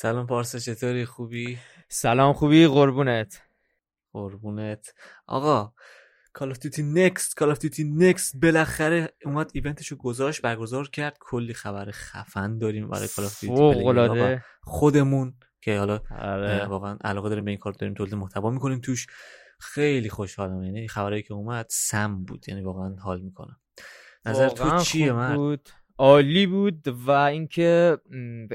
سلام پارسا چطوری؟ خوبی؟ سلام خوبی؟ قربونت. قربونت. آقا Call of Duty Next Call of Duty Next بالاخره اومد event شو گذاشت برگزار کرد. کلی خبر خفن داریم برای Call of Duty خودمون که حالا آره. واقعا علاقه داریم به این کار داریم تولید محتوا می‌کنیم توش. خیلی خوشحالم. یعنی خبری که اومد سم بود. یعنی واقعا حال می‌کنم. نظر تو چیه من عالی بود و اینکه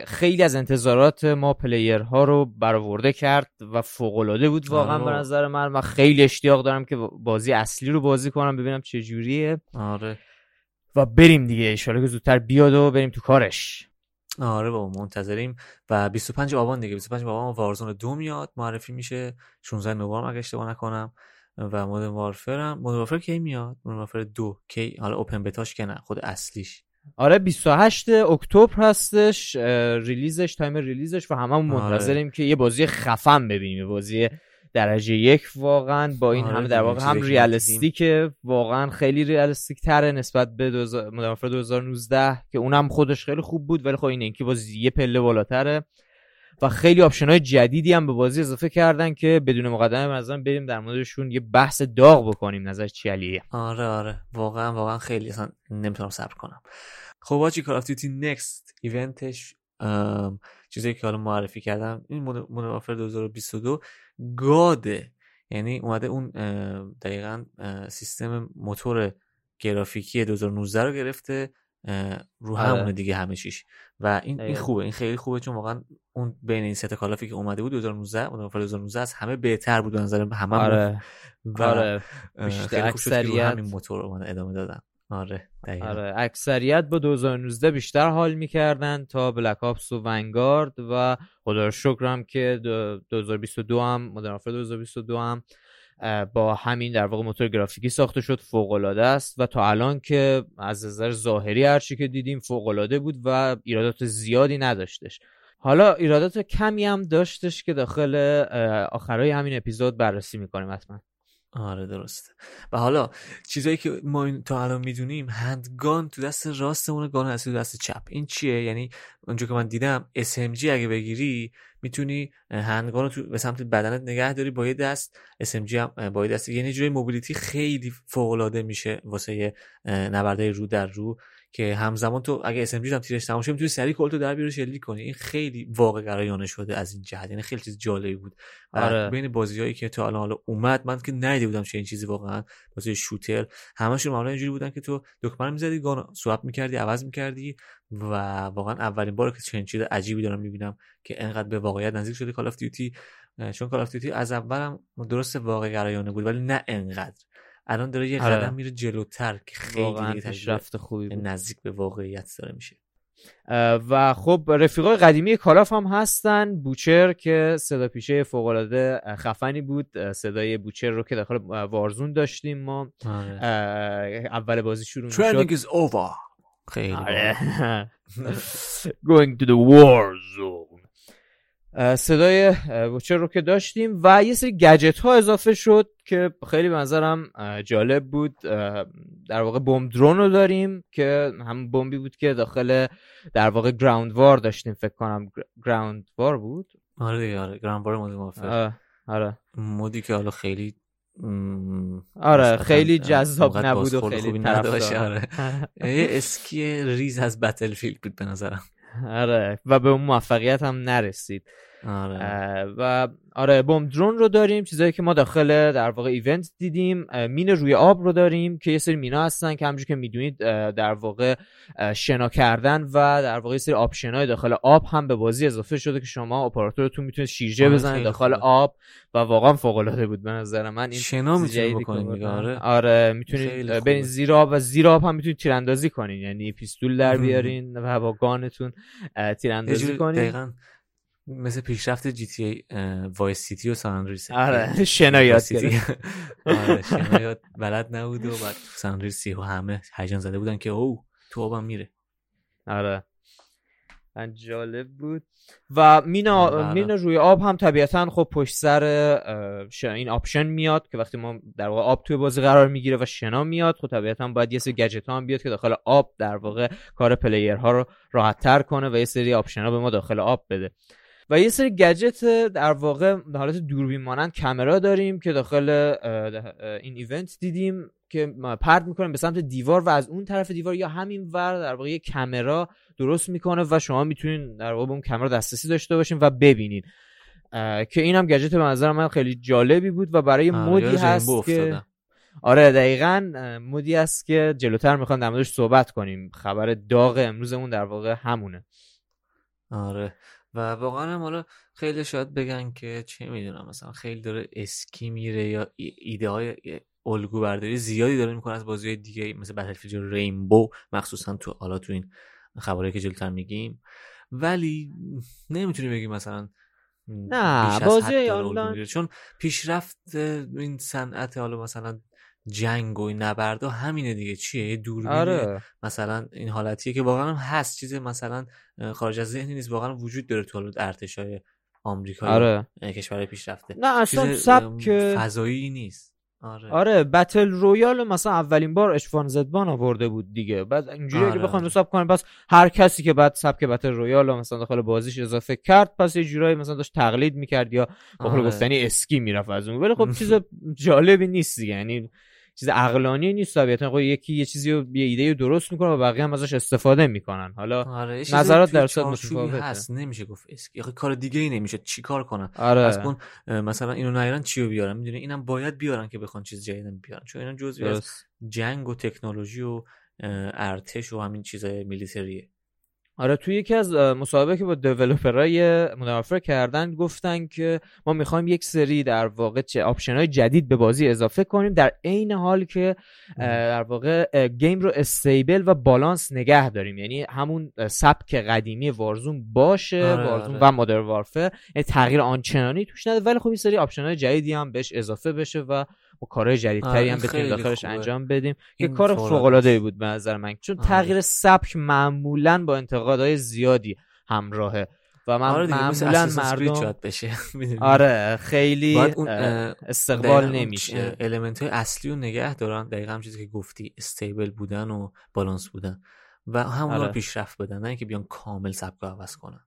خیلی از انتظارات ما پلیرها رو برآورده کرد و فوق العاده بود واقعا به نظر من و خیلی اشتیاق دارم که بازی اصلی رو بازی کنم ببینم چه جوریه. آره. و بریم دیگه ان که زودتر بیاد و بریم تو کارش. آره بابا منتظریم. و 25 آبان دیگه 25 آبان وارزون دو میاد. معرفی میشه. 16 نوامبر اگه اشتباه نکنم. و مود وارفر هم مود وارفر کی میاد؟ مود وارفر دو. کی؟ حالا اوپن بتاش که نه خود اصلیش. آره 28 اکتبر هستش release ش time release ش و هممون آره. منتظریم که یه بازی خفن ببینیم بازی درجه یک واقعا با این آره همه در واقع هم realistic ه واقعا خیلی realistic تره نسبت به Modern 2019 که اونم خودش خیلی خوب بود ولی خب این اینکه بازی یه پله بالاتره و خیلی option جدیدی هم به بازی اضافه کردن که بدون مقدمه مثلا بریم در موردشون یه بحث داغ بکنیم نظر چیه علی آره آره. واقعا واقعا خیلی اصلا نمی‌تونم صبر کنم. خب حاجی Call of Duty Next event ش چیزی که حالا معرفی کردم این Modern 2022 god ه یعنی اومده اون دقیقا سیستم موتور گرافیکی 2019 رو گرفته. رو آره. همونه دیگه همه چیش و این این خوبه این خیلی خوبه چون واقعا اون بین این سه تا Call of ی که اومده بود 2019 اون 2019 از همه بهتر بود به نظر همه آره. و آره. بیشتر اکثریت همین موتور رو ادامه دادن آره آره اکثریت با 2019 بیشتر حال می‌کردن تا بلک آپس و ونگارد و خدا شکرم که 2022 هم مدرن 2022 هم با همین در واقع موتور گرافیکی ساخته شد فوق العاده است و تا الان که از نظر ظاهری هرچی که دیدیم فوق العاده بود و ایرادات زیادی نداشتش. حالا ایرادات کمی هم داشتش که داخل آخرای همین اپیزود بررسی می‌کنیم حتما. آره درسته. و حالا چیزایی که ما تا الان می‌دونیم هندگان تو دست راستمونه گان اصلی تو دست چپ. این چیه؟ یعنی اونجا که من دیدم SMG اگه بگیری می‌تونی هندگان رو تو به سمت بدنت نگه داری با یه دست SMG هم با یه دست یعنی جوری موبیلیتی خیلی فوق العاده میشه واسه نبرده رو در رو. که همزمان تو اگه اس هم تیرش تمام شه می‌تونی سری کلتو در بیاری شلیک کنی. این خیلی واقع گرایانه شده از این جهت. یعنی خیلی چیز جالبی بود. آره. بین بازیایی که تا الان حالا اومد من که ندیده بودم چه این چیزی واقعا. بازی shooter. همشون معمولا اینجوری بودن که تو دکمه می‌زدی gun swap می‌کردی عوض می‌کردی و واقعا اولین بار که چنین چیز عجیبی دارم می‌بینم که انقدر به واقعیت نزدیک شده Call of Duty چون Call of Duty از اولم درست واقع گرایانه بود ولی نه انقدر. الان داره یه آره. قدم میره جلوتر که خیلی پیشرفت خوبی نزدیک به واقعیت داره میشه. و خب رفیقای قدیمی کالاف هم هستن. بوچر که صدا پیشه فوق العاده خفنی بود. صدای بوچر رو که داخل وارزون داشتیم ما. آره. اول بازی شروع شد is over. خیلی آره. going to the war zone. صدای وچر رو که داشتیم و یه سری گجت ها اضافه شد که خیلی به نظرم جالب بود. در واقع bomb drone رو داریم که هم بمبی بود که داخل در واقع Ground War داشتیم فکر کنم. Ground War بود؟ آره دیگه آره. Ground War mode ی آره. mode ی که حالا خیلی آره خیلی جذاب نبود و خیلی نداشت آره. یه اسکی ریز از Battlefield بود به نظرم. آره. و به اون موفقیت هم نرسید. آره. و آره bomb drone رو داریم چیزایی که ما داخل در واقع event دیدیم مین روی آب رو داریم که یه سری مینا هستن که همونجوری که می‌دونید در واقع شنا کردن و در واقع یه سری option داخل آب هم به بازی اضافه شده که شما اپراتورتون می‌تونید شیرجه آره بزنید داخل آب و واقعا فوق العاده بود به نظر من. این شنا می‌تونید بکنید آره. آره می‌تونید برین زیر آب و زیر آب هم می‌تونید تیراندازی کنین یعنی pistol در بیارین و با gun تون تیراندازی کنین. مثل پیشرفت GTA Vice City و San آره شنایات آره شنایات بلد نبود و بعد San Andreas و همه هیجان زده بودن که او تو آبم میره. آره. جالب بود. و مینا بله. مینا روی آب هم طبیعتا خب پشت سر این option میاد که وقتی ما در واقع آب توی بازی قرار می‌گیره و شنا میاد خب طبیعتا باید یه سری گجت هم بیاد که داخل آب در واقع کار player ها رو راحت تر کنه و یه سری option ها به ما داخل آب بده. و یه سری گجت در واقع در حالت دوربین مانند کامرا داریم که داخل این ایونت دیدیم که پرد می‌کنه به سمت دیوار و از اون طرف دیوار یا همین ور در واقع یه کامرا درست می‌کنه و شما می‌تونین در واقع به اون کامرا دسترسی داشته باشین و ببینین. که اینم گجت به نظر من خیلی جالبی بود و برای مودی هست که آره دقیقا مودی است که جلوتر می‌خوام در موردش صحبت کنیم. خبر داغ امروزمون در واقع همونه. آره. و واقعا هم حالا خیلی شاید بگن که چه می‌دونم مثلا خیلی داره اسکی میره یا ایده های الگو برداری زیادی داره می‌کنه از بازی دیگه مثل بتلفیلد رینبو مخصوصا تو حالا تو این خبری که جلوتر میگیم. ولی نمی‌تونی بگیم مثلا نه بازی آنلاین چون پیشرفت این صنعت حالا مثلا جنگ و نبردا همینه دیگه. چیه؟ یه دوربین آره. مثلا این حالتیه که واقعا هست. چیز مثلا خارج از ذهنی نیست. واقعا وجود داره تو ارتش های آمریکا آره. کشور پیشرفته. نه اصلا سبک فضایی نیست. آره. آره battle royale مثلا اولین بار H1Z1 آورده بود دیگه. بعد اینجوری آره. اگه بخوام حساب کنیم پس هر کسی که بعد سبک battle royale مثلا داخل بازیش اضافه کرد پس یه جورایی مثلا داشت تقلید می‌کرد یا به آره. گفتنی اسکی می‌رفت از اون ولی خب چیز جالبی نیست دیگه. یعنی چیز عقلانی نیست طبیعتا. خب یکی یه چیزی رو یه ایده درست می‌کنه و بقیه هم ازش استفاده می‌کنن. حالا آره نظرات در صد متفاوته. هست نمیشه گفت اسکی. کار دیگه ای نمیشه. چیکار کنن آره. از کن مثلا اینو نیارن چی رو بیارن می‌دونی اینم باید بیارن که بخوان چیز جدید بیارن. چون اینا جزئی از جنگ و تکنولوژی و ارتش و همین چیزای military ه. آره توی یکی از مسابقه که با developer ای Modern Warfare کردن گفتن که ما می‌خوایم یک سری در واقع چه آپشن های جدید به بازی اضافه کنیم در عین حال که در واقع game رو stable و بالانس نگه داریم. یعنی همون سبک قدیمی Warzone باشه آره، Warzone آره. و Modern Warfare یعنی تغییر آنچنانی توش نده. ولی خب این سری آپشن های جدیدی هم بهش اضافه بشه و و کارهای جدیدتری هم بتونیم داخلش انجام بدیم. که کار فوق العاده بود به نظر من. چون آره. تغییر سبک معمولا با انتقادهای زیادی همراهه. و من آره معمولا مردم بشه. آره خیلی استقبال نمیشه. المنت های اصلی رو نگه دارن. دقیقا هم چیزی که گفتی استیبل بودن و بالانس بودن. و همون آره. رو پیشرفت بدن نه اینکه بیان کامل سبک عوض کنن.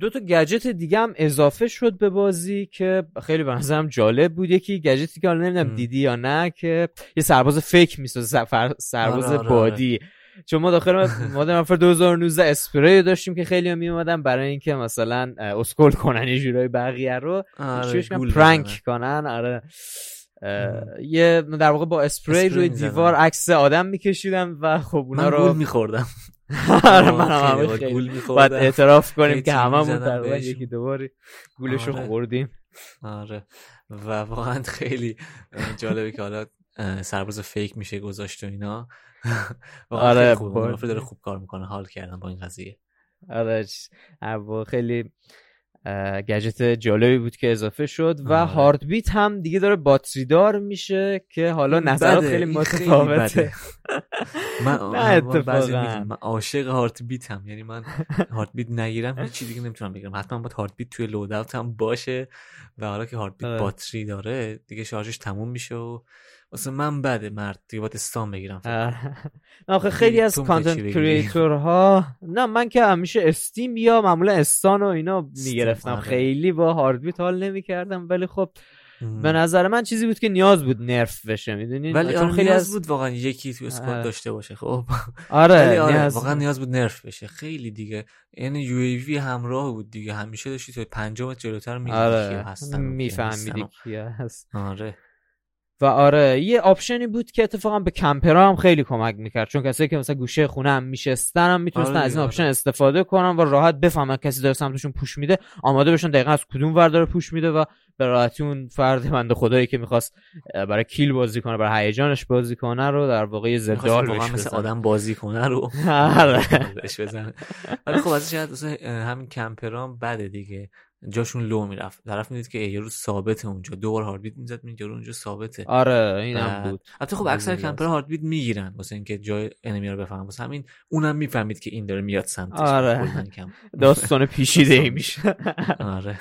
دو تا گجت دیگه هم اضافه شد به بازی که خیلی به نظرم جالب بود. یکی گجتی که حالا نمی‌دونم دیدی یا نه که یه سرباز فیک می‌سازه سرباز آره، آره، بادی. آره. چون ما داخل مادر نفر 2019 اسپری داشتیم که خیلی می اومدن برای اینکه مثلا اسکول کنن یه جورای بقیه رو. آره پرانک کنن آره. یه در واقع با اسپری روی دیوار عکس آدم میکشیدم و خب اونا رو میخوردم. من هم خیلی باید اعتراف کنیم که هممون تقریبا یکی دوباری گولشو آره. خوردیم. آره. و واقعا خیلی جالبه که حالا سرباز فیک میشه گذاشت و اینا. آره خوب. داره خوب کار می‌کنه. حال کردن با این قضیه. آره خیلی گجت جالبی بود که اضافه شد و آره. هارت بیت هم دیگه داره باتری دار میشه که حالا نظرات خیلی متفاوته. من من عاشق هارت بیت هم یعنی من هارت بیت نگیرم هیچ چیزی دیگه نمی‌تونم بگیرم. حتما باید هارت بیت توی لود هم باشه و حالا که هارت بیت. باتری داره دیگه شارژش تموم میشه و واسه من بده مرد. دیگه باید استان بگیرم آخه خیلی از کانتنت ها نه من که همیشه استیم یا معمولا استان و اینا می‌گرفتم. آره. خیلی با هاردبیت حال نمی‌کردم ولی خب به نظر من چیزی بود که نیاز بود نرف بشه می‌دونید ولی آره خیلی نیاز بود واقعا یکی تو اسکواد داشته باشه خب. آره, آره واقعا نیاز بود nerf بشه. خیلی دیگه. یعنی UAV همراه بود دیگه. همیشه داشتی تو پنجم جلوتر میگی آره. هستن میفهمیدی کی هست. آره. و آره یه آپشنی بود که اتفاقا به camper ها هم خیلی کمک می‌کرد چون کسایی که مثلا گوشه خونه هم میشستن هم می‌تونستن آره از این آپشن استفاده کنن و راحت بفهمن کسی داره سمتشون push میده آماده بشن دقیقا از کدوم ور داره پوش میده و به راحتی اون فرد بنده خدایی که می‌خواست برای کیل بازی کنه برای هیجانش بازی کنه رو در واقع زدال مثل آدم بازی کنه رو آره. بزنه. ولی خب از همین کمپرام بده دیگه. جاشون لو می‌رفت. طرف می‌دید که یه روز ثابته اونجا. دو بار هارت بیت می‌زد میگه اونجا ثابته. آره اینم بود. البته خب اکثر کمپر هارت بیت می‌گیرن. واسه اینکه جای انمی رو بفهمن. واسه همین اونم می‌فهمید که این داره میاد سمتش. آره. داستان پیچیده ای میشه. آره.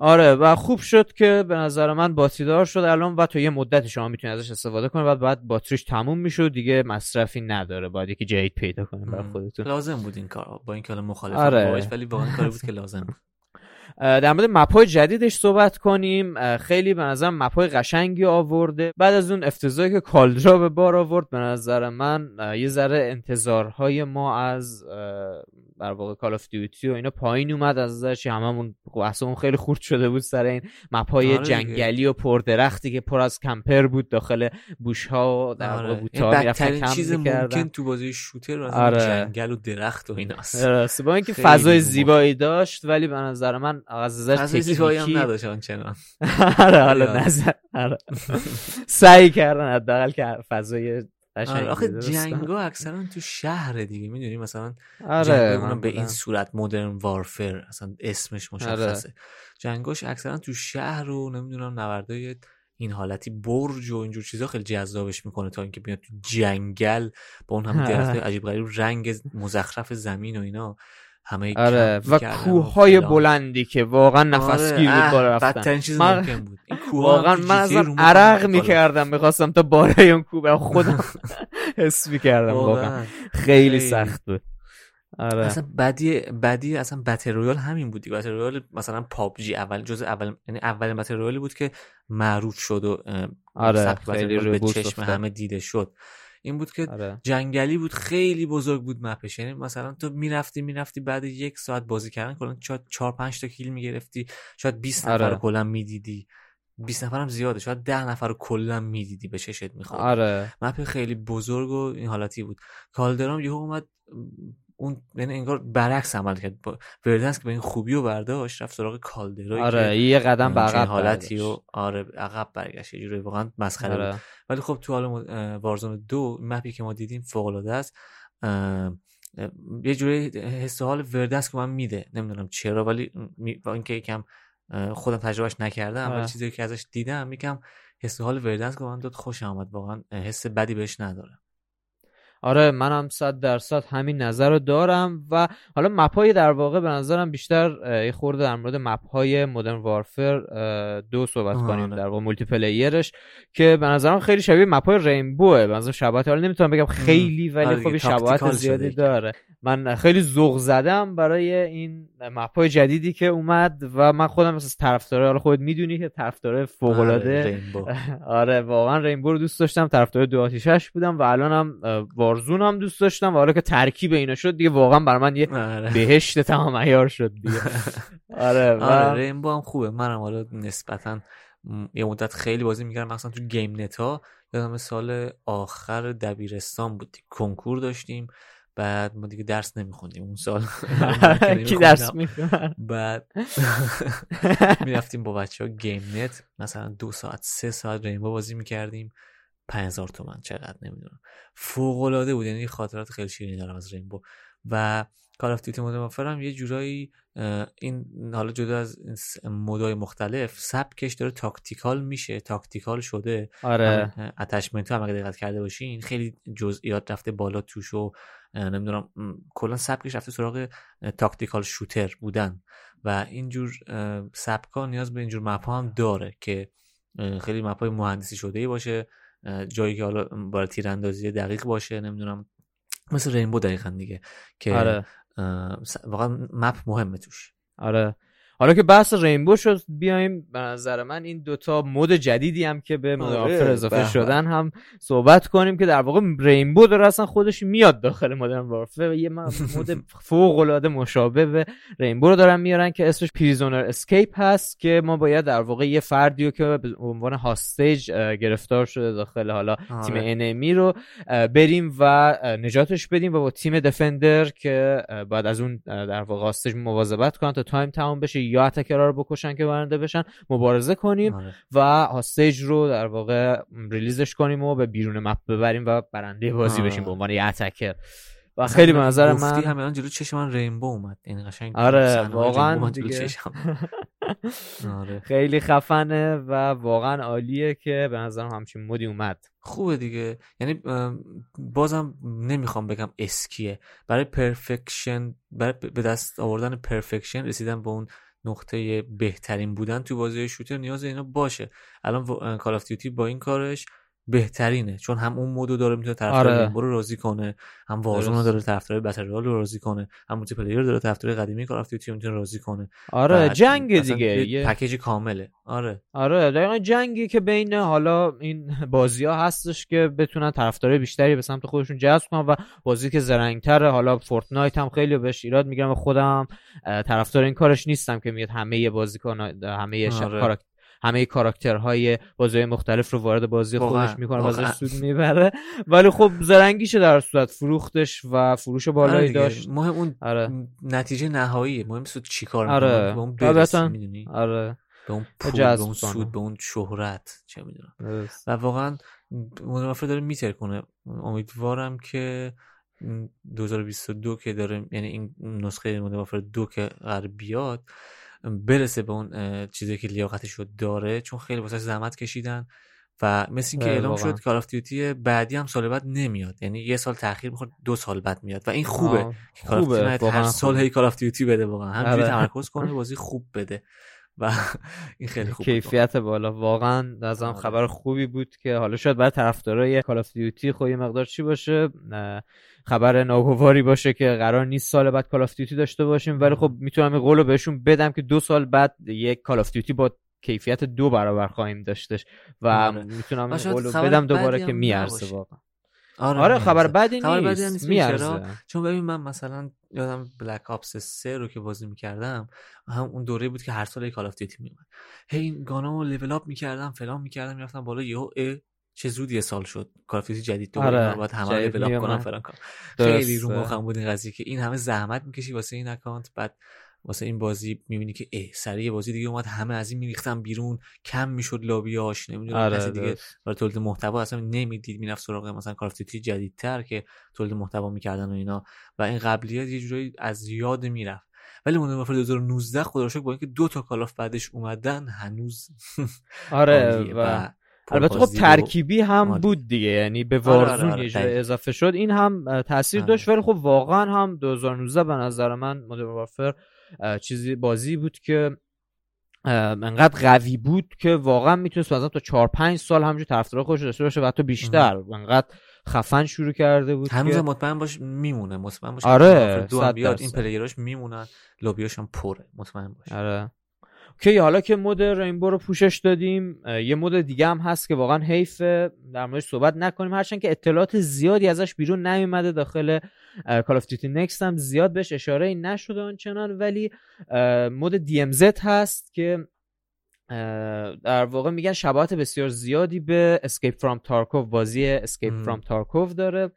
آره و خوب شد که به نظر من باتری شد. الان و تو یه مدتی شما می‌تونید ازش استفاده کنید بعد بعد باتریش تموم میشه دیگه مصرفی نداره. باید یکی جدید پیدا کنید برای خودتون. لازم بود این کار. با این کار مخالف آره. ولی واقعا کاری بود که لازم بود. در مورد مپ های جدیدش صحبت کنیم. خیلی به نظر مپ های قشنگی آورده. بعد از اون افتضاحی که کالدرا به بار آورد به نظر من یه ذره انتظارهای ما از در واقع کال اف دیوتی و اینا پایین اومد از ازش هممون اصلا خیلی خورد شده بود سر این مپ های آره جنگلی و پردرختی که پر از کمپر بود داخل بوش ها در واقع آره. بوتا چیز ممکن تو بازی شوتر آره. جنگل و درخت و ایناست. با اینکه فضای زیبایی داشت ولی به نظر من از ازش زیبایی هم نداشت آنچنان. آره حالا نظر آره. سعی کردن حداقل که فضای آره آخه جنگا اکثرا تو شهر دیگه می‌دونی؟ مثلا آره به این صورت مدرن وارفر اصلا اسمش مشخصه. آره. جنگاش اکثرا تو شهر رو نمی‌دونم نوردای این حالتی برج و اینجور چیزا خیلی جذابش می‌کنه تا اینکه بیاد تو جنگل با اون هم درخت عجیب غریب رنگ مزخرف زمین و اینا. همه آره و کوههای بلندی که واقعا نفس گیر بود بالا رفتن. بدترین چیز ممکن بود. این واقعا من از عرق می‌کردم می‌خواستم تا بالای اون کوه خودم حس می‌کردم واقعا. خیلی سخت بود. آره. اصلا بدی بدی اصلا battle royale همین بود battle royale مثلا PUBG اول جز اول یعنی اول battle royale ی بود که معروف شد و آره خیلی به چشم همه دیده شد. این بود که آره. جنگلی بود خیلی بزرگ بود map ش یعنی مثلا تو می‌رفتی می‌رفتی بعد یک ساعت بازی کردن کلا شاید 4 5 تا kill می‌گرفتی شاید 20 نفر آره. کلا می‌دیدی 20 نفر هم زیاده شاید 10 نفر رو کلا می‌دیدی به چشت می‌خواد آره. مپ خیلی بزرگ و این حالتی بود کالدرام یهو اومد اون یعنی انگار برعکس عمل کرد. وردنس که به این خوبی و برداشت رفت سراغ کالدرا آره یه قدم به عقب حالتی و آره عقب برگشت. یه جوری واقعا مسخره آره. بود. ولی خب تو حال وارزون دو مپی که ما دیدیم فوق العاده است یه جوری حس حال وردنس که من میده. نمی‌دونم چرا ولی با اینکه یکم خودم تجربهش نکردم ولی آره. چیزی که ازش دیدم میگم حس حال وردنس که من داد خوش آمد واقعا حس بدی بهش نداره آره منم صد درصد همین نظر رو دارم و حالا مپای در واقع به نظرم بیشتر یه خورده در مورد مپای مدرن وارفر دو صحبت کنیم آره. در واقع مولتی پلیرش که به نظرم خیلی شبیه مپای رینبوه به نظرم شباهت حالا نمی‌تونم بگم خیلی ولی آره خب شباهت زیادی داره. من خیلی ذوق زدم برای این مپای جدیدی که اومد و من خودم مثل طرفدار حالا خودت می‌دونی که طرفدار فوق العاده آره, آره واقعا رینبو رو دوست داشتم طرفدار دو آتیشش بودم و الانم وارزون هم دوست داشتم و حالا که ترکیب اینا شد دیگه واقعا برای من یه آره. بهشت تمام عیار شد دیگه. آره. آره رینبو هم خوبه. منم حالا نسبتا یه مدت خیلی بازی می‌کردم. مثلا تو گیم نتا یادم سال آخر دبیرستان بود. کنکور داشتیم. بعد ما دیگه درس نمیخوندیم. اون سال کی درس می‌خوند؟ بعد می‌رفتیم با بچه ها گیم نت. مثلا دو ساعت سه ساعت Rainbow بازی می‌کردیم. 5000 تومن چقدر؟ نمی‌دونم. فوق العاده بود یعنی خاطرات خیلی شیرینی دارم از Rainbow. و Call of Duty Modern هم یه جورایی این حالا جدا از mode ای مختلف سبکش داره tactical میشه tactical شده. آره. attachment هم اگه دقت کرده باشین خیلی جزئیات رفته بالا توش و نمی‌دونم کلا سبکش رفته سراغ tactical shooter بودن. و اینجور سبکا نیاز به اینجور map هم داره که خیلی map های مهندسی شده ای باشه. جایی که حالا برای تیراندازی دقیق باشه نمی‌دونم. مثل Rainbow دقیقا دیگه که آره. واقعا map مهمه توش. آره. حالا که بحث Rainbow شد بیایم به نظر من این دوتا mode جدیدی هم که به Modern Warfare آره، اضافه شدن هم صحبت کنیم که در واقع Rainbow داره اصلا خودش میاد داخل Modern Warfare و یه mode فوق العاده مشابه به Rainbow رو دارن میارن که اسمش Prisoner Rescue هست که ما باید در واقع یه فردی رو که به عنوان hostage گرفتار شده داخل حالا آره. تیم enemy رو بریم و نجاتش بدیم و با تیم defender که بعد از اون در واقع hostage مواظبت کنن تا time تمام بشه یا attacker ها رو بکشن که برنده بشن مبارزه کنیم آره. و hostage رو در واقع release ش کنیم و به بیرون map ببریم و برنده بازی بشیم به عنوان یه attacker. و خیلی به نظر من همه جلو چشم من Rainbow اومد. این قشنگ آره واقعا دیگه. آره. خیلی خفنه و واقعا عالیه که به نظرم همچین mode ی اومد. خوبه دیگه. یعنی بازم نمی‌خوام بگم اسکیه. برای perfection برای به دست آوردن perfection رسیدن به اون نقطه بهترین بودن تو بازی shooter نیاز اینا باشه. الان Call of Duty با این کارش بهترینه. چون هم اون mode و داره می‌تونه طرفدار آره. رو راضی کنه هم Warzone رو داره طرفدار battle رو راضی کنه هم multiplayer داره طرفدار قدیمی Call of Duty می‌تونه راضی کنه. آره جنگ دیگه. یه پکیج کامله. آره. آره دقیقا جنگی که بین حالا این بازی ها هستش که بتونن طرفدار بیشتری به سمت خودشون جذب کنن و بازی که زرنگتره. حالا Fortnite هم خیلی بهش ایراد می‌گیرم و خودم طرفدار این کارش نیستم که میاد همه بازیکن همه آره. همه کاراکترهای بازی مختلف رو وارد بازی خودش می‌کنه و سود می‌بره. ولی خب زرنگیشه در صورت فروختش و فروش بالایی آره داشت. مهم اون آره. نتیجه نهایی مهم سود چیکار آره. به اون آره. به اون پول به اون سود به اون شهرت چه می‌دونم. و واقعا مدافع داره میتر کنه. امیدوارم که 2022 که داره یعنی این نسخه Modern Warfare دو که قرار بیاد برسه به اون چیزی که لیاقتش رو داره چون خیلی واسش زحمت کشیدن و مثل اینکه اعلام شد Call of Duty بعدی هم سال بعد نمیاد. یعنی یه سال تاخیر می‌خواد دو سال بعد میاد. و این خوبه کار خوبه. هر سال هی Call of Duty بده واقعا. همینجوری آره. تمرکز کنه بازی خوب بده. و این خیلی خوب کیفیت بالا. واقعا از آره. خبر خوبی بود که حالا شاید برای طرفدارای Call of Duty یه مقدار چی باشه خبر ناگواری باشه که قرار نیست سال بعد Call of Duty داشته باشیم. ولی خب می‌تونم این قولو بهشون بدم که دو سال بعد یک Call of Duty با کیفیت دو برابر خواهیم داشتش و آره. می‌تونم این قولو بدم دوباره که میارزه واقعا. آره, آره خبر بدی نیست, میارزه. چون ببین من مثلا یادم Black Ops 3 رو که بازی می‌کردم هم اون دوره بود که هر سال یک Call of Duty میومد هی این gun ا رو level up می‌کردم فلان می‌کردم می‌رفتم بالا یهو چه زود یه سال شد. کارفیسی جدید تو آره. باید همه بلاک کنم فلان کنم. خیلی رو مخم بود این قضیه که این همه زحمت می‌کشی واسه این اکانت بعد واسه این بازی می‌بینی که اه سریع بازی دیگه اومد همه از این میریختن بیرون کم می‌شد لابیاش نمی‌دونم آره کسی دیگه. برای تولید محتوا اصلا نمی‌دید می‌رفت سراغ مثلا کارفیتی جدیدتر که تولید محتوا می‌کردن و اینا. و این قبلیات یه جوری از یاد می‌رفت. ولی مودرن وارفر 2019 خدا رو با اینکه دو تا کالاف بعدش اومدن هنوز آره و البته خب ترکیبی هم بود دیگه. یعنی به آره، آره، وارزون آره یه اضافه شد. این هم تاثیر داشت ولی خب واقعا هم 2019 به نظر من مدرن وارفر چیزی بازی بود که انقدر قوی بود که واقعا می‌تونست مثلا تا 4 5 سال همینجور طرفدار خودش داشته باشه و حتی بیشتر. انقدر خفن شروع کرده بود هنوز که... مطمئن باش میمونه. مطمئن باش آره دو بیاد این پلیراش میمونن lobby اش هم پره. مطمئن باش. آره. که حالا که mode Rainbow رو پوشش دادیم یه mode دیگه هم هست که واقعا حیف در موردش صحبت نکنیم. هرچند که اطلاعات زیادی ازش بیرون نیومده داخل Call of Duty Next هم زیاد بهش اشاره نشده آنچنان. ولی mode DMZ هست که در واقع میگن شباهت بسیار زیادی به Escape from Tarkov بازی Escape from Tarkov داره.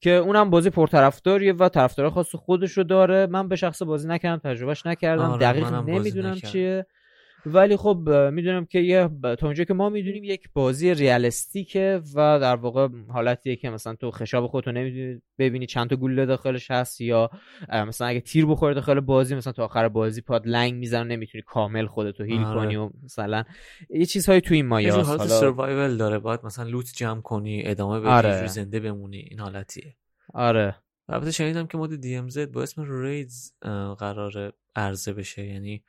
که اونم بازی پرطرفداریه و طرفدار خاص خودش رو داره. من به شخص بازی نکردم تجربهش نکردم. آره دقیق نمی‌دونم چیه. ولی خب می‌دونم که یه تا اونجا که ما می‌دونیم یک بازی ریالستیکه و در واقع حالتیه که مثلا تو خشاب خودتو نمی‌دونی ببینی چند تا گوله داخلش هست یا مثلا اگه تیر بخوره داخل بازی مثلا تو آخر بازی پاد لنگ می‌زنه نمی‌تونی کامل خودتو هیل آره. کنی و مثلا یه چیزهایی تو این مایه هست. حالت سروایول داره. باید مثلا لوت جمع کنی ادامه بدی آره. زنده بمونی. این حالتیه. آره. البته شنیدم که مود دی ام زد با اسم ریدز قرار عرضه بشه. یعنی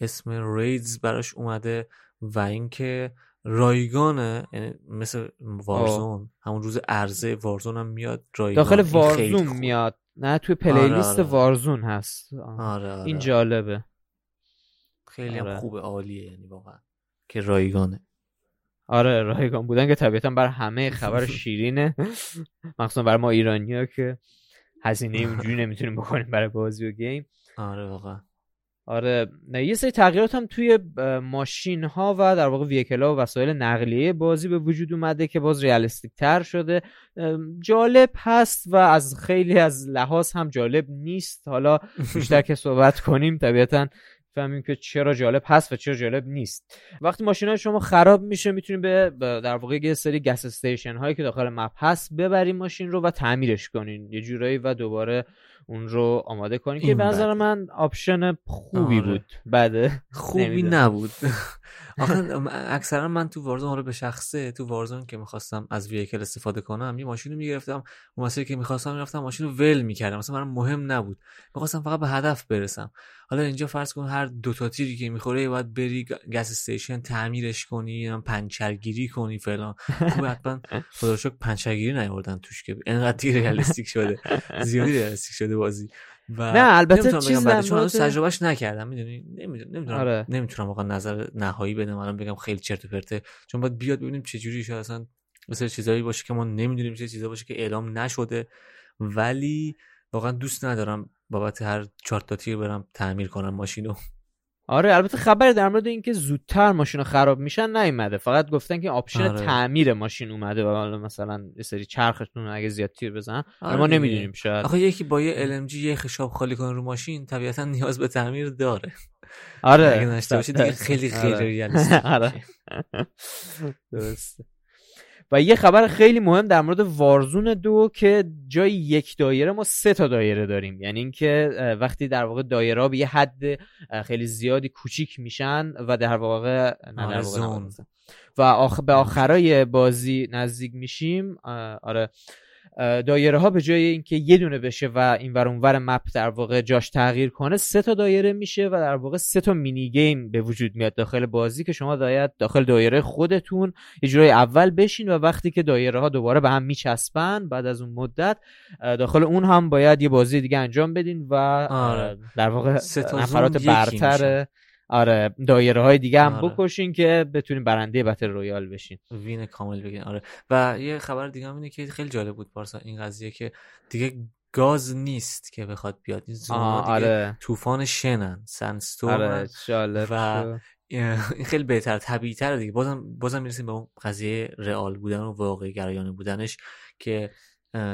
اسم ریدز براش اومده و اینکه رایگانه یعنی مثل وارزون همون روز عرضه وارزون هم میاد رایگان. داخل وارزون میاد. نه توی پلیلیست آره. آره. وارزون هست آره آره. این جالبه. خیلی آره. هم خوبه عالیه یعنی واقعا. که رایگانه. آره رایگان بودن که طبیعتا برای همه خبر شیرینه. مخصوصا برای ما ایرانی ها که هزینه اونجوری نمی‌تونیم بکنیم برای بازی و گیم. آره واقعا. آره یه سری تغییرات هم توی ماشین ها و در واقع ویکل ها و وسایل نقلیه بازی به وجود اومده که باز ریالستیک تر شده. جالب هست و از خیلی از لحاظ هم جالب نیست. حالا بیشتر که صحبت کنیم طبیعتا فهمیم که چرا جالب هست و چرا جالب نیست. وقتی ماشین های شما خراب میشه می‌تونیم به در واقع یه سری گس استیشن هایی که داخل مپ هست ببریم ماشین رو و تعمیرش کنین. یه جورایی و دوباره اون رو آماده کنیم که به نظر من آپشن خوبی آره. بود. بعد خوبی نبود. آخه اکثرا من تو Warzone حالا به شخصه تو Warzone که می‌خواستم از vehicle استفاده کنم یه ماشین رو می‌گرفتم. اون مسیری که می‌خواستم می‌رفتم ماشین رو ول می‌کردم. مثلا من مهم نبود. می‌خواستم فقط به هدف برسم. حالا اینجا فرض کن هر دو تا تیری که می‌خوره باید بری gas station تعمیرش کنی یا پنچرگیری کنی فلان. خوب حتما خدا شکر پنچرگیری نیاوردن توش که انقدر realistic شده. زیادی realistic شده بازی. و نه البته چیز در چون تجربهش نکردم می‌دونی؟ نمی‌دونم آره. نمی‌تونم واقعا نظر نهایی بدم الان بگم خیلی چرت و پرته. چون باید بیاد ببینیم چه جوری شده اصلا مثل چیزایی باشه که ما نمی‌دونیم چه چیزایی باشه که اعلام نشده. ولی واقعا دوست ندارم بابت هر چهار تا تیر برم تعمیر کنم ماشینو. آره البته خبر در مورد اینکه زودتر ماشین خراب میشن نیومده. فقط گفتن که option آره. تعمیر ماشین اومده و حالا مثلا یه سری چرختون اگه زیاد تیر بزنن. آره ما نمی‌دونیم شاید. آخه یکی با یه LMG یه خشاب خالی کنه رو ماشین طبیعتا نیاز به تعمیر داره. آره. اگه نشته باشه دیگه خیلی خیلی آره. آره. درسته. و یه خبر خیلی مهم در مورد وارزون دو که جای یک دایره ما سه تا دایره داریم. یعنی اینکه وقتی در واقع دایره به یه حد خیلی زیادی کوچیک میشن و در واقع نه در واقع و آخ... به آخرای بازی نزدیک میشیم. آره. دایره ها به جای اینکه یه دونه بشه و این ور اونور map در واقع جاش تغییر کنه سه تا دایره میشه و در واقع سه تا mini game به وجود میاد داخل بازی که شما باید داخل دایره خودتون یه جورای اول بشین و وقتی که دایره ها دوباره به هم میچسبن بعد از اون مدت داخل اون هم باید یه بازی دیگه انجام بدین و آره. در واقع نفرات برتر آره دایره های دیگه هم آره. بکشین که بتونین برنده battle royale بشین. وین کامل بگین. آره. و یه خبر دیگه هم اینه که خیلی جالب بود پارسا این قضیه که دیگه گاز نیست که بخواد بیاد. این زونا آره. طوفان شنن سنستورم آره جالب و این خیلی بهتر طبیعی تر دیگه. بازم بازم می‌رسیم به اون قضیه رئال بودن و واقعی گرایانه بودنش که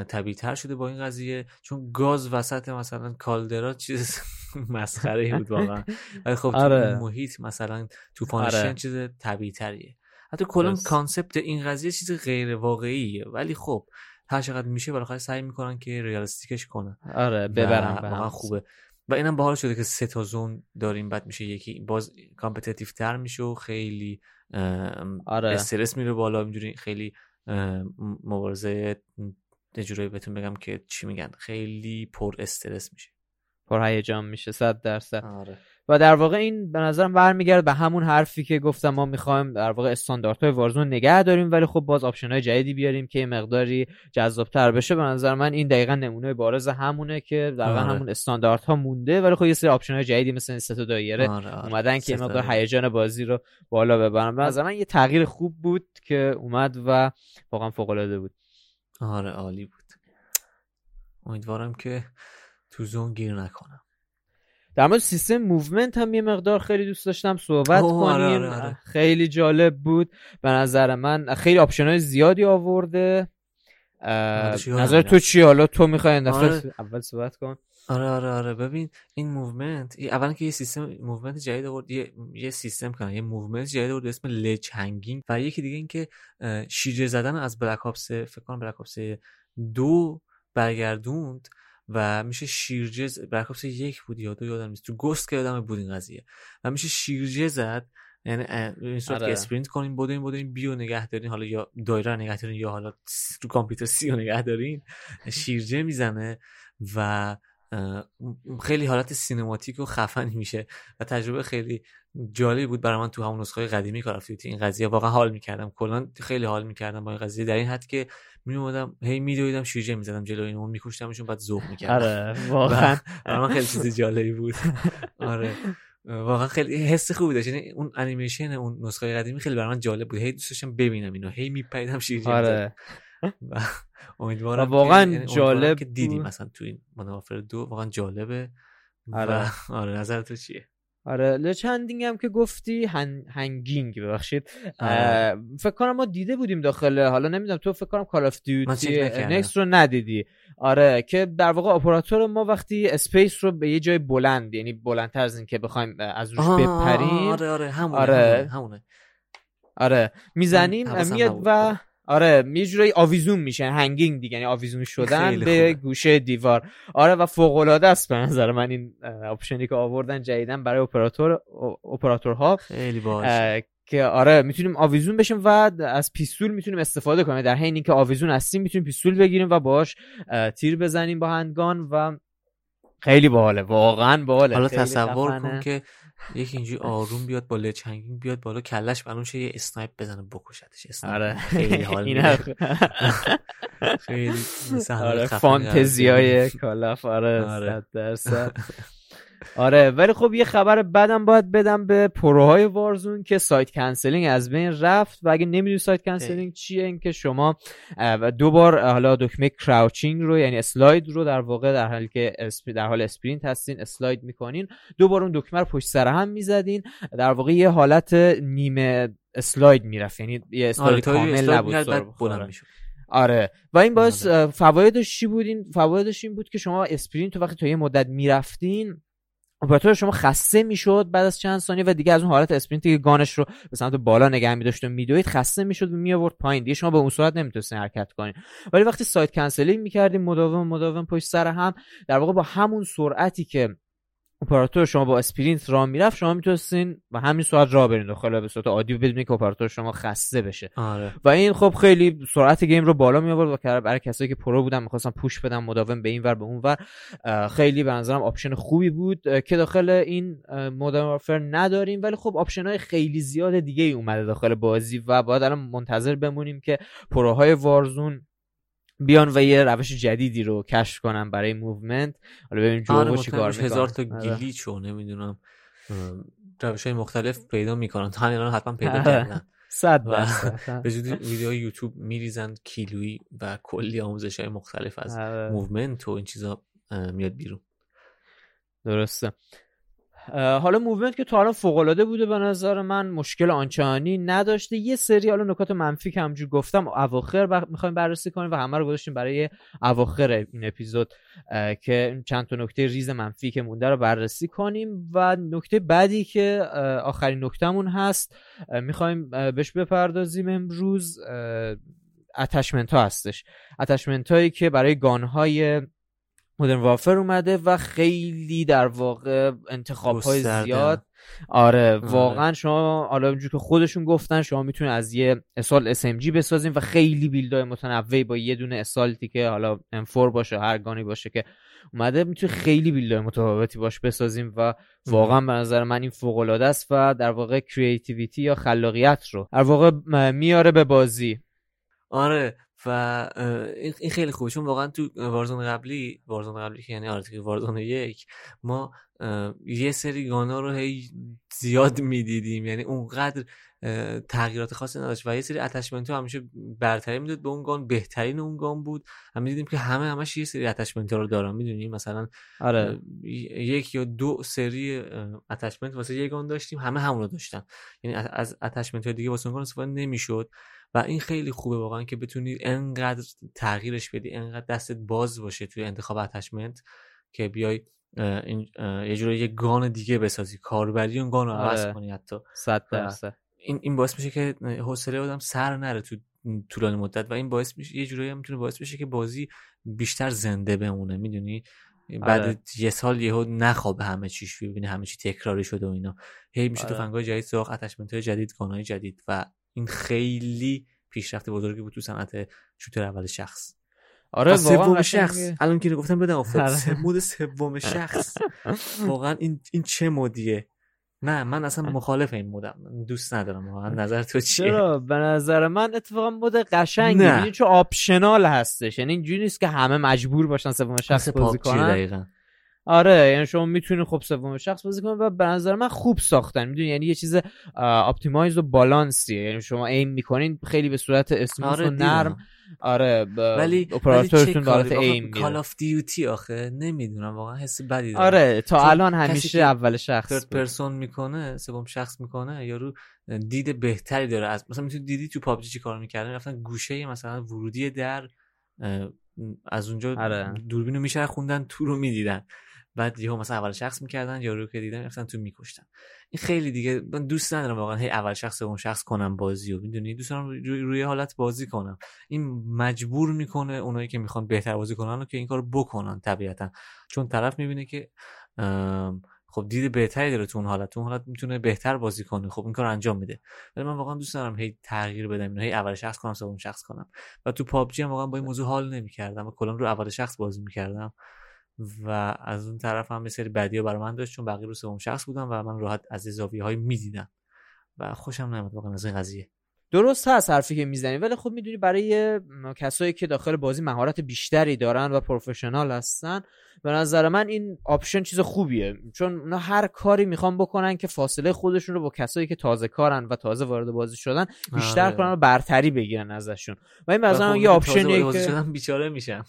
طبیعی تر شده با این قضیه. چون گاز وسط مثلا کالدرا چیز مسخره بود واقعا. ولی خب آره. محیط مثلا طوفان آره. چیز طبیعی تریه حتی کلا concept این قضیه چیز غیر واقعیه. ولی خب هر چقدر میشه بالاخره سعی می‌کنن که realistic ش کنن. آره ببرن واقعا خوبه. و اینم باحال شده که سه تا zone داریم بعد میشه یکی باز competitive تر میشه و خیلی آره. استرس میره بالا. اینجوری خیلی مبارزه یه جورایی بهتون بگم که چی میگن خیلی پر استرس میشه. پر هیجان میشه صد درصد آره. و در واقع این به نظرم برمیگرده به همون حرفی که گفتم ما می‌خوایم در واقع استانداردهای Warzone نگه داریم ولی خب باز option های جدیدی بیاریم که مقداری جذابتر بشه به نظر من این دقیقا نمونه بارز همونه که در واقع آره. همون استانداردها مونده ولی خب یه سری option های جدیدی مثل این دایره آره آره. اومدن که مقدار هیجان بازی رو بالا ببرن به نظر من یه تغییر خوب بود که اومد و واقعا فوق العاده بود آره عالی بود امیدوارم که تو zone گیر نکنم. در مورد سیستم movement هم یه مقدار خیلی دوست داشتم صحبت آره، کنیم. آره آره. خیلی جالب بود. به نظر من خیلی option های زیادی آورده. نظر تو چی؟ حالا تو می‌خوای آره. اول صحبت کن. آره آره آره. ببین این movement اول که یه سیستم movement جدید آورد یه, یه سیستم کنه یه movement جدید آورد اسم ledge hanging. و یکی دیگه این که شیرجه زدن از بلک اپس فکر کنم بلک اپس دو برگردوند. و میشه شیرجه اپس یک بود یا دو یادم نیست. تو گست که یادم بود این قضیه. و میشه شیرجه زد یعنی این صورت آره. که اسپرینت کنین بودین بودین بیو نگه دارین. حالا یا دایره نگه دارین یا حالا تو کامپیوتر سی رو نگه دارین. شیرجه می‌زنه و خیلی حالت سینماتیک و خفنی میشه. و تجربه خیلی جالبی بود برای من تو همون نسخه قدیمی کار این قضیه واقعا حال می‌کردم. کلا خیلی حال می‌کردم با این قضیه. در این حد که می اومدم هی میدویدم شیرجه می‌زدم جلوی اینو میکشتمشون بعد ذوق می‌کردم. آره واقعا. من خیلی چیز جالبی بود. آره. واقعا خیلی حس خوبی داشت. یعنی اون انیمیشن اون نسخه قدیمی خیلی برای من جالب بود. هی دوست داشتم ببینم اینو. هی میپیدم شیرجه آره. امیدوارم واقعا یعنی جالب که دیدی مثلا تو این مدافر دو. واقعا جالبه. آره. آره نظر تو چیه؟ آره ledge hanging هم که گفتی han... hanging ببخشید. آره. فکر کنم ما دیده بودیم داخل حالا نمی‌دونم تو فکر کنم Call of Duty Next رو ندیدی. آره که در واقع اپراتور ما وقتی space رو به یه جای بلند یعنی بلندتر از این که بخوایم از روش بپریم. آره آره همونه آره. همونه, آره. می‌زنیم میاد و آره یه جورایی آویزون میشن hanging دیگه یعنی آویزون شدن به گوشه دیوار. آره و فوق العاده است به نظر من این option ی که آوردن جدیدن برای operator operator ها. خیلی باحال که آره می‌تونیم آویزون بشیم و از pistol می‌تونیم استفاده کنیم. در حین اینکه آویزون هستیم می‌تونیم pistol بگیریم و باش تیر بزنیم با handgun و خیلی باحاله واقعا باحاله. حالا تصور کن که یکی اینجوری آروم بیاد با ledge hanging بیاد بالا کله‌ش یه snipe بزنه بکشتش. آره. خیلی حال خیلی آره فانتزیای Call of آره, آره. درصد. آره ولی خب یه خبر بدم باید بدم به pro های Warzone که slide canceling از بین رفت و اگه نمی‌دونی slide canceling چیه اینکه شما دو بار حالا دکمه crouching رو یعنی slide رو در واقع در حالی که در حال sprint هستین slide می‌کنین. دو بار اون دکمه رو پشت سر هم می‌زدین. در واقع یه حالت نیمه slide می‌رفت یعنی یه slide آره کامل نبود آره. و این باعث آره. فوایدش چی بود این فوایدش این بود که شما sprint وقتی تا یه مدت می‌رفتین اپراتور شما خسته می‌شد بعد از چند ثانیه و دیگه از اون حالت sprint ی که gun ش رو به سمت بالا نگه می‌داشت و میدوید خسته می‌شد و می آورد پایین. دیگه شما به اون صورت نمی‌تونستین حرکت کنین. ولی وقتی slide canceling می‌کردیم مداوم مداوم پشت سر هم در واقع با همون سرعتی که اپراتور شما با sprint راه می‌رفت شما می‌تونستین با همین سرعت را برین داخل به صورت عادی بدون که اپراتور شما خسته بشه آره. و این خب خیلی سرعت game رو بالا می آورد و برای کسایی که pro بودن می‌خواستن push بدن مداوم به این ور به اون ور خیلی به نظرم option خوبی بود که داخل این Modern Warfare نداریم ولی خب option های خیلی زیاد دیگه ای اومده داخل بازی و باید الان منتظر بمونیم که pro های Warzone بیان و یه روش جدیدی رو کشف کنن برای movement. حالا ببینیم جو آره چیکار هزار تا آره. glitch و نمی‌دونم. روش های مختلف پیدا می‌کنن. تا همین حتما پیدا آره. کردن. صد به جدی ویدیو یوتیوب میریزن کیلویی و کلی آموزش های مختلف از movement و این چیزا میاد بیرون. درسته. حالا movement که تا الان فوق العاده بوده به نظر من مشکل آنچنانی نداشته. یه سری حالا نکات منفی که همجور گفتم اواخر ب... می‌خوایم بررسی کنیم و همه رو گذاشتیم برای اواخر این اپیزود که چند تا نکته ریز منفی که مونده رو بررسی کنیم. و نکته بعدی که آخرین نکتهمون هست می‌خوایم بهش بپردازیم امروز اتشمنت ها هستش. اتشمنت هایی که برای گانهای مدرن وافر اومده و خیلی در واقع انتخاب های زیاد. آره, آره. واقعا شما حالا اونجور که خودشون گفتن شما می‌تونید از یه اسال SMG بسازین و خیلی بیلدای متنوعی با یه دونه اسالتی که حالا M4 باشه هر گانی باشه که اومده می‌تونید خیلی بیلدای متفاوتی باش بسازیم و واقعا به نظر من این فوق العاده است و در واقع کریتیویتی یا خلاقیت رو در واقع میاره به بازی. آره. و این خیلی خوبه. چون واقعا تو وارزون قبلی وارزون قبلی که یعنی آره وارزون یک ما یه سری گانا رو هی زیاد می‌دیدیم. یعنی اونقدر تغییرات خاصی نداشت. و یه سری اتچمنت ها همیشه برتری می‌داد به اون گان بهترین اون گان بود. هم دیدیم که همه همش یه سری attachment رو دارن. می‌دونیم مثلا آره. یک یا دو سری attachment واسه یه gun داشتیم. همه همون رو داشتن. یعنی از attachment های دیگه واسه اون gun استفاده نمی‌شد. و این خیلی خوبه واقعا که بتونی انقدر تغییرش بدی انقدر دستت باز باشه توی انتخاب attachment که بیای این یه جوری یه gun دیگه بسازی کاربری اون gun رو عوض آره. کنی حتی صد درصد این این باعث میشه که حوصله آدم سر نره تو طولانی مدت و این باعث میشه یه جورایی می‌تونه باعث بشه که بازی بیشتر زنده بمونه می‌دونی بعد آره. یه سال یهو نخوابه همه چیش ببینه همه چی تکراری شده و اینا هی میشه آره. تفنگای جدید سراغ اتچمنت های جدید گانای جدید و این خیلی پیشرفت بزرگی بود تو صنعت شوتر اول شخص. آره سوم شخص. الان که گفتم بدم افتاد. آره. مود سوم شخص. واقعا این این چه مودیه؟ نه من اصلا مخالف این مودم. دوست ندارم واقعا. نظر تو چیه؟ چرا؟ به نظر من اتفاقا mode قشنگی. یعنی چون optional هستش. یعنی اینجوری نیست که همه مجبور باشن سوم شخص بازی کنن. آره یعنی شما می‌تونید خب سوم شخص بازی کنید و به نظر من خوب ساختن. می‌دونی؟ یعنی یه چیز optimize و بالانسیه یعنی شما aim می‌کنین خیلی به صورت smooth آره و نرم. آره ولی اپراتورتون حالت aim Call of Duty آخه نمی‌دونم واقعا حس بدی دارم. آره تا الان همیشه اول شخص third person می‌کنه سوم شخص می‌کنه یارو دید بهتری داره. از مثلا می‌تونی دیدی تو پابجی چی کار می‌کردن؟ رفتن گوشه مثلا ورودی در از اونجا آره. دوربینو میشه خوندن تو رو می‌دیدن. بعد یهو مثلا اول شخص می‌کردن یا رو که دیدن رفتن تو میکشتن. این خیلی دیگه من دوست ندارم واقعا هی اول شخص اون شخص کنم بازی و می‌دونی؟ دوست دارم روی, روی حالت بازی کنم. این مجبور می‌کنه اونایی که می‌خوان بهتر بازی کنن و که این کار بکنن طبیعتا. چون طرف می‌بینه که خب دید بهتری داره تو اون حالت. تو اون حالت می‌تونه بهتر بازی کنه. خب این کار انجام میده. ولی من واقعا دوست دارم هی تغییر بدم هی اول شخص کنم سوم شخص کنم. و تو پابجی هم واقعا با این موضوع حال نمی‌کردم. و کلا رو اول شخص بازی می‌کردم. و از اون طرف هم یه سری بدیا برای من داشت چون بقیه رو سوم شخص بودم و من راحت از زاویه های می‌دیدم. و خوشم نمیاد واقعا از این قضیه. درست هست حرفی که می‌زنی ولی خب می‌دونی برای کسایی که داخل بازی مهارت بیشتری دارن و پروفشنال هستن به نظر من این آپشن چیز خوبیه. چون اونا هر کاری می‌خوان بکنن که فاصله خودشون رو با کسایی که تازه کارن و تازه وارد بازی شدن بیشتر آره. کنن و برتری بگیرن ازشون. و این مثلا خب یه آپشنیه که بیچاره میشن.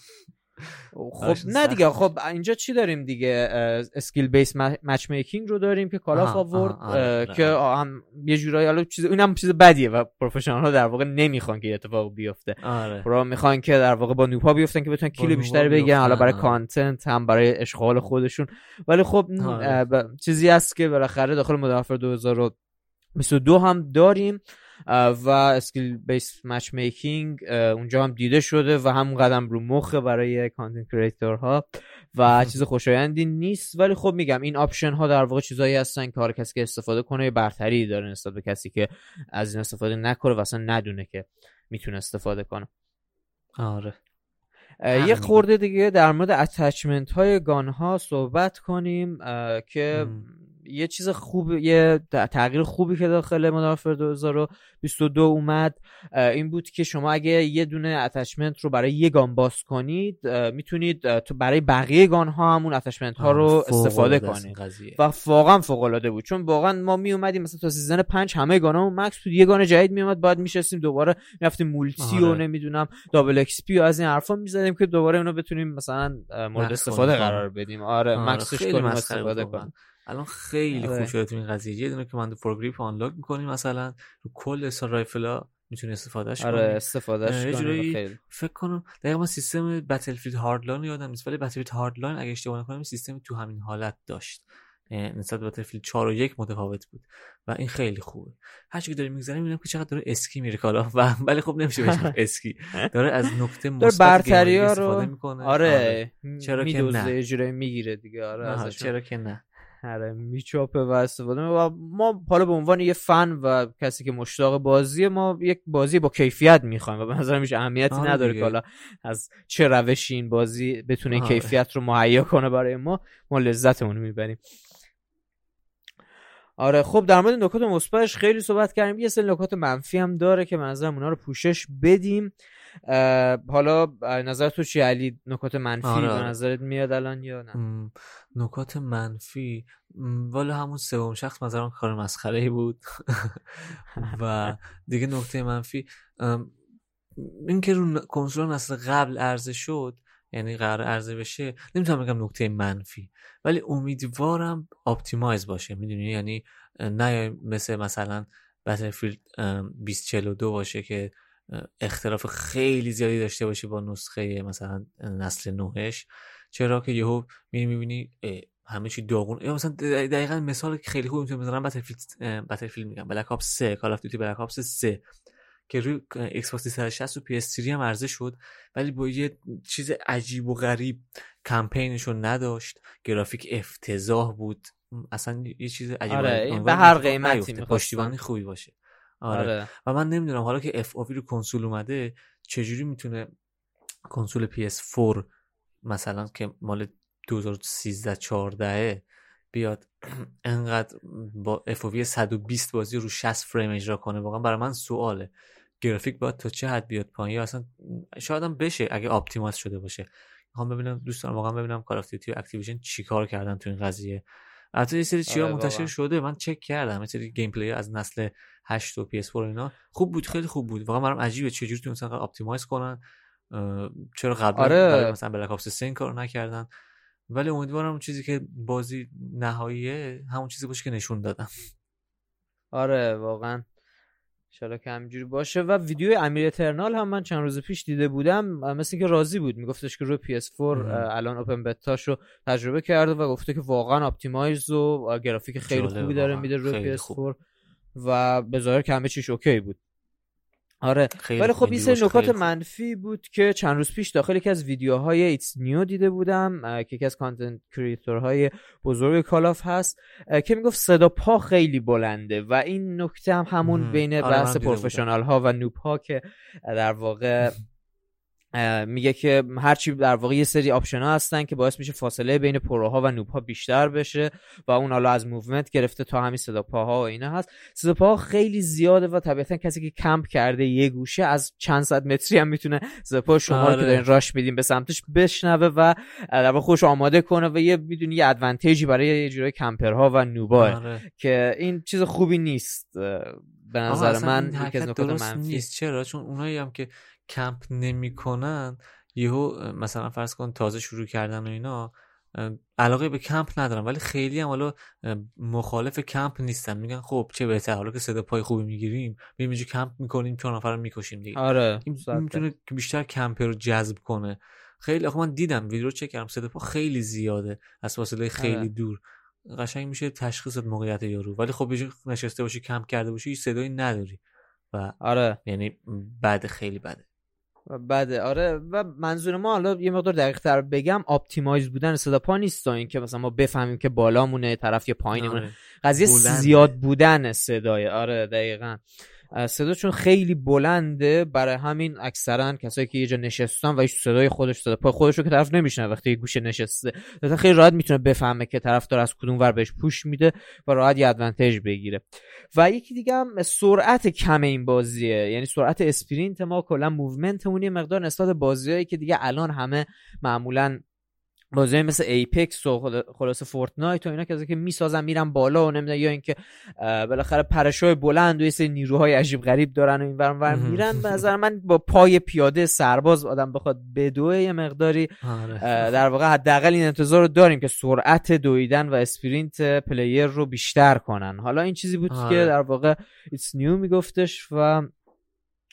خب نه دیگه خب اینجا چی داریم دیگه اسکیل بیس مچ میکینگ رو داریم که کالا آورد آره، که آره. هم یه جورایی حالا چیز اینم چیز بدیه و پروفشنال ها در واقع نمی‌خوان که اتفاق بیفته آره. برا می‌خوان که در واقع با نوپا بیفتن که بتونن کیلو بیشتری بگیرن حالا برای کانتنت هم برای اشغال خودشون ولی خب آره. چیزی هست که بالاخره داخل Modern Warfare 2022 هم داریم و skill based matchmaking اونجا هم دیده شده و همون قدم رو مخه برای content ها و چیز خوشایندی نیست. ولی خب میگم این option ها در واقع چیزایی هستن که هر کسی که استفاده کنه برتری داره نسبت به کسی که از این استفاده نکنه و اصلا ندونه که می‌تونه استفاده کنه. آره. یه خورده دیگه در مورد attachment های gun ها صحبت کنیم که یه چیز خوب یه تغییر خوبی که داخل Modern Warfare 2022 اومد این بود که شما اگه یه دونه attachment رو برای یه gun باز کنید می‌تونید تو برای بقیه gun ها همون attachment ها رو استفاده کنید. و واقعا فوق العاده بود. چون واقعا ما می اومدیم مثلا تا season 5 همه gun ا max بود. یه gun جدید می اومد بعد میشستیم دوباره رفتیم multi و نمی‌دونم double XP و از این حرفا می‌زدیم که دوباره اونو بتونیم مثلا مورد استفاده قرار بدیم. آره, آره max ش کنیم استفاده کنیم. الان خیلی خوب آره. شده تو این قضیه. یه دونه که من foregrip unlock می‌کنی مثلا. رو کل assault rifle ا می‌تونی استفادهش آره کنی. استفادهش کنی فکر کنم دقیقا سیستم Battlefield Hardline یادم نیست ولی Battlefield Hardline اگه اشتباه نکنم سیستم تو همین حالت داشت. نسبت به Battlefield 4 و 1 متفاوت بود و این خیلی خوبه. هر چی که داره میگذره می‌بینم که چقدر داره اسکی میره کالا. و ولی خب نمیشه بهش اسکی. داره از نقطه مثبت برتری رو می‌کنه. آره, آره. چرا که نه. می‌گیره دیگه. آره چرا که نه. آره میچاپه و استفاده و ما حالا به عنوان یه فن و کسی که مشتاق بازی ما یک بازی با کیفیت می‌خوایم و به نظرم هیچ اهمیتی آره نداره که حالا از چه روشی این بازی بتونه آره. کیفیت رو مهیا کنه برای ما ما لذتمون می‌بریم. آره خب در مورد نکات مثبتش خیلی صحبت کردیم یه سری نکات منفی هم داره که منظرم اونا رو پوشش بدیم حالا نظر تو چی علی نکات منفی آره. به آره. نظرت میاد الان یا نه نکات منفی والا همون سوم شخص نظرم کار مسخره ای بود و دیگه نکته منفی اینکه رو کنسول نسل قبل عرضه شد یعنی قرار عرضه بشه نمی‌تونم بگم نکته منفی ولی امیدوارم optimize باشه. می‌دونی؟ یعنی نه مثل مثلا Battlefield 2042 باشه که اختلاف خیلی زیادی داشته باشه با نسخه مثلا نسل نوهش. چرا که یهو می‌بینی می‌بینی همه چی داغون. یا مثلا دقیقا مثال خیلی خوب می‌تونم بزنم Battlefield Battlefield میگم. Black Ops 3 Call of Duty Black Ops 3 که روی Xbox 360 و PS3 هم عرضه شد ولی با یه چیز عجیب و غریب کمپینشو نداشت. گرافیک افتضاح بود. اصلا یه چیز عجیب آره به هر قیمتی پشتیبانی خوبی باشه. آره. آره. و من نمی‌دونم حالا که FOV رو کنسول اومده چجوری می‌تونه کنسول PS4 مثلا که مال 2013 14 بیاد انقدر با FOV 120 بازی رو 60 فریم اجرا کنه واقعا برای من سواله. گرافیک باید تا چه حد بیاد پایین؟ یا اصلا شاید هم بشه اگه optimize شده باشه. می‌خوام ببینم دوستان واقعا ببینم Call of Duty و Activision چیکار کردن تو این قضیه. البته یه سری چیا آره منتشر شده من چک کردم. یه سری gameplay از نسل 8 و PS4 اینا. خوب بود خیلی خوب بود. واقعا برام عجیبه چجوری تو مثلا optimize کنن. چرا قبلا آره. مثلا Black Ops 3 کار نکردن؟ ولی امیدوارم چیزی که بازی نهاییه همون چیزی باشه که نشون دادم. آره واقعا. انشالله که همینجوری باشه. و ویدیو امیر اترنال هم من چند روز پیش دیده بودم. مثل اینکه راضی بود. میگفتش که روی PS4 الان open beta شو تجربه کرده و گفته که واقعا optimize و گرافیک خیلی خوبی داره میده روی PS4 و به ظاهر که همه چیش اوکی بود. آره ولی خب این نکات منفی بود که چند روز پیش داخل یکی از ویدیوهای ایتس نیو دیده بودم که یکی از content creator های بزرگ Call of هست که می‌گفت صدا پا خیلی بلنده و این نکته هم همون بین آره بحث professional ها و noob ها که در واقع میگه که هرچی در واقع یه سری option ها هستن که باعث میشه فاصله بین pro ها و noob ها بیشتر بشه و اون حالا از movement گرفته تا همین صدا پاها و اینا هست. صدا پاها خیلی زیاده و طبیعتا کسی که کمپ کرده یه گوشه از چند صد متری هم می‌تونه صدا پا شما آره. که دارین rush میدین به سمتش بشنوه و در واقع خوش آماده کنه و یه می‌دونی یه ادوانتیجی برای یه جورای کمپرها و نوبا آره. که این چیز خوبی نیست به نظر من یکی از نکات منفی نیست. چرا؟ چون اونایی هم که کمپ نمی‌کنن یهو مثلا فرض کن تازه شروع کردن و اینا علاقه به کمپ ندارن. ولی خیلی هم حالا مخالف کمپ نیستن. میگن خب چه بهتر حالا که صدا پای خوبی می‌گیریم بریم اینجا کمپ می‌کنیم چون نفر رو می‌کشیم دیگه. آره این می‌تونه که بیشتر کمپر رو جذب کنه. خیلی آخه من دیدم ویدیو چک کردم صدا پا خیلی زیاده از فاصله خیلی آره. دور. قشنگ میشه تشخیص موقعیت یارو. ولی خب نشسته باشی کمپ کرده باشی هیچ صدایی نداری. و آره. یعنی بده خیلی بده. بده. آره و منظور ما حالا یه مقدار دقیق تر بگم optimize بودن صدا پا نیست این که مثلا ما بفهمیم که بالامونه طرف یا پایینمونه. آره. قضیه زیاد بودن صدای. آره دقیقا. صدا چون خیلی بلنده برای همین اکثرا کسایی که یه جا نشستن و هیچ صدای خودش صدا پای خودش رو که طرف نمیشنوه وقتی یه گوشه نشسته. خیلی راحت می‌تونه بفهمه که طرف داره از کدوم ور بهش push میده و راحت یه advantage بگیره. و یکی دیگه هم سرعت کم این بازیه. یعنی سرعت sprint ما کلا movement مون یه مقدار نسبت بازیایی که دیگه الان همه معمولا بازی مثل Apex و خلاصه Fortnite و اینا که که می‌سازن میرن بالا و نمی‌دونم یا اینکه بالاخره پرشای بلند و یه سری نیروهای عجیب غریب دارن و این ور میرن به نظر من با پای پیاده سرباز آدم بخواد بدوه یه مقداری آره. در واقع حداقل این انتظار رو داریم که سرعت دویدن و sprint player رو بیشتر کنن حالا این چیزی بود که آره. در واقع It's New میگفتش و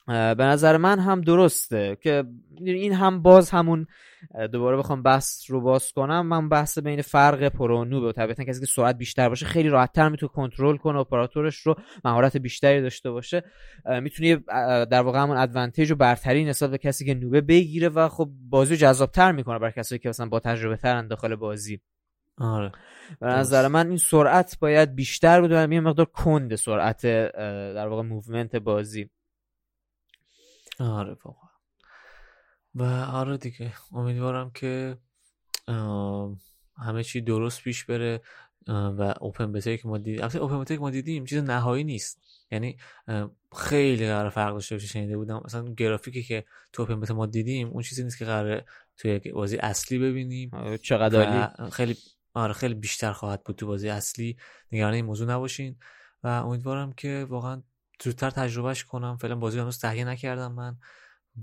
به نظر من هم درسته که این هم باز همون دوباره بخوام بحث رو باز کنم. من بحث بین فرق pro و noob ه طبیعتا کسی که سرعت بیشتر باشه خیلی راحتتر می‌تونه کنترل کنه اپراتورش رو مهارت بیشتری داشته باشه. می‌تونه در واقع همون advantage و برتری نسبت به کسی که noob ه بگیره و خب بازی رو جذابتر می‌کنه برای کسی که مثلا با تجربه ترن داخل بازی. آره. به نظر من این سرعت باید بیشتر بود و یه مقدار کند سرعت در واقع movement بازی. آره واقعا. و آره دیگه امیدوارم که همه چی درست پیش بره و open beta که ما دیدیم. البته open beta که ما دیدیم چیز نهایی نیست. یعنی خیلی قرار فرق داشته باشه شنیده بودم. مثلا گرافیکی که تو open beta ما دیدیم اون چیزی نیست که قرار توی بازی اصلی ببینیم. آره، چقدر خیلی آره خیلی بیشتر خواهد بود تو بازی اصلی. نگران این موضوع نباشین. و امیدوارم که واقعا زودتر تجربهش کنم. فعلا بازی هنوز تهیه نکردم من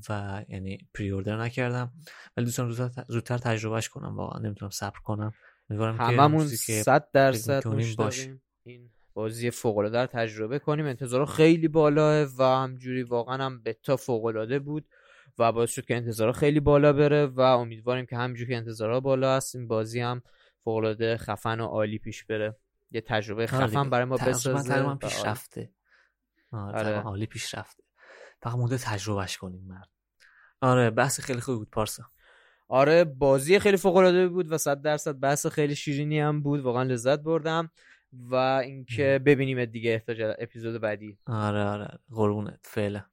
و یعنی پری اوردر نکردم. ولی دوستان زودتر, زودتر تجربهش کنم. واقعا نمی‌تونم صبر کنم. هممون 100 درصد باش. این بازی فوق العاده تجربه کنیم. انتظار خیلی بالاه و همجوری واقعا هم بتا فوق العاده بود و باعث شد که انتظار خیلی بالا بره و امیدواریم که همجوری که انتظارها بالا است این بازی هم فوق العاده خفن و عالی پیش بره. یه تجربه خفن برای ما بسازه پیش رفته آره, آره. عالی پیش رفته فقط مونده تجربهش کنیم مرد. آره بحث خیلی خوبی بود پارسا. آره بازی خیلی فوق العاده بود و صد درصد بحث خیلی شیرینی هم بود. واقعا لذت بردم و اینکه ببینیم دیگه احتاج اپیزود بعدی. آره آره. قربونت فعلا.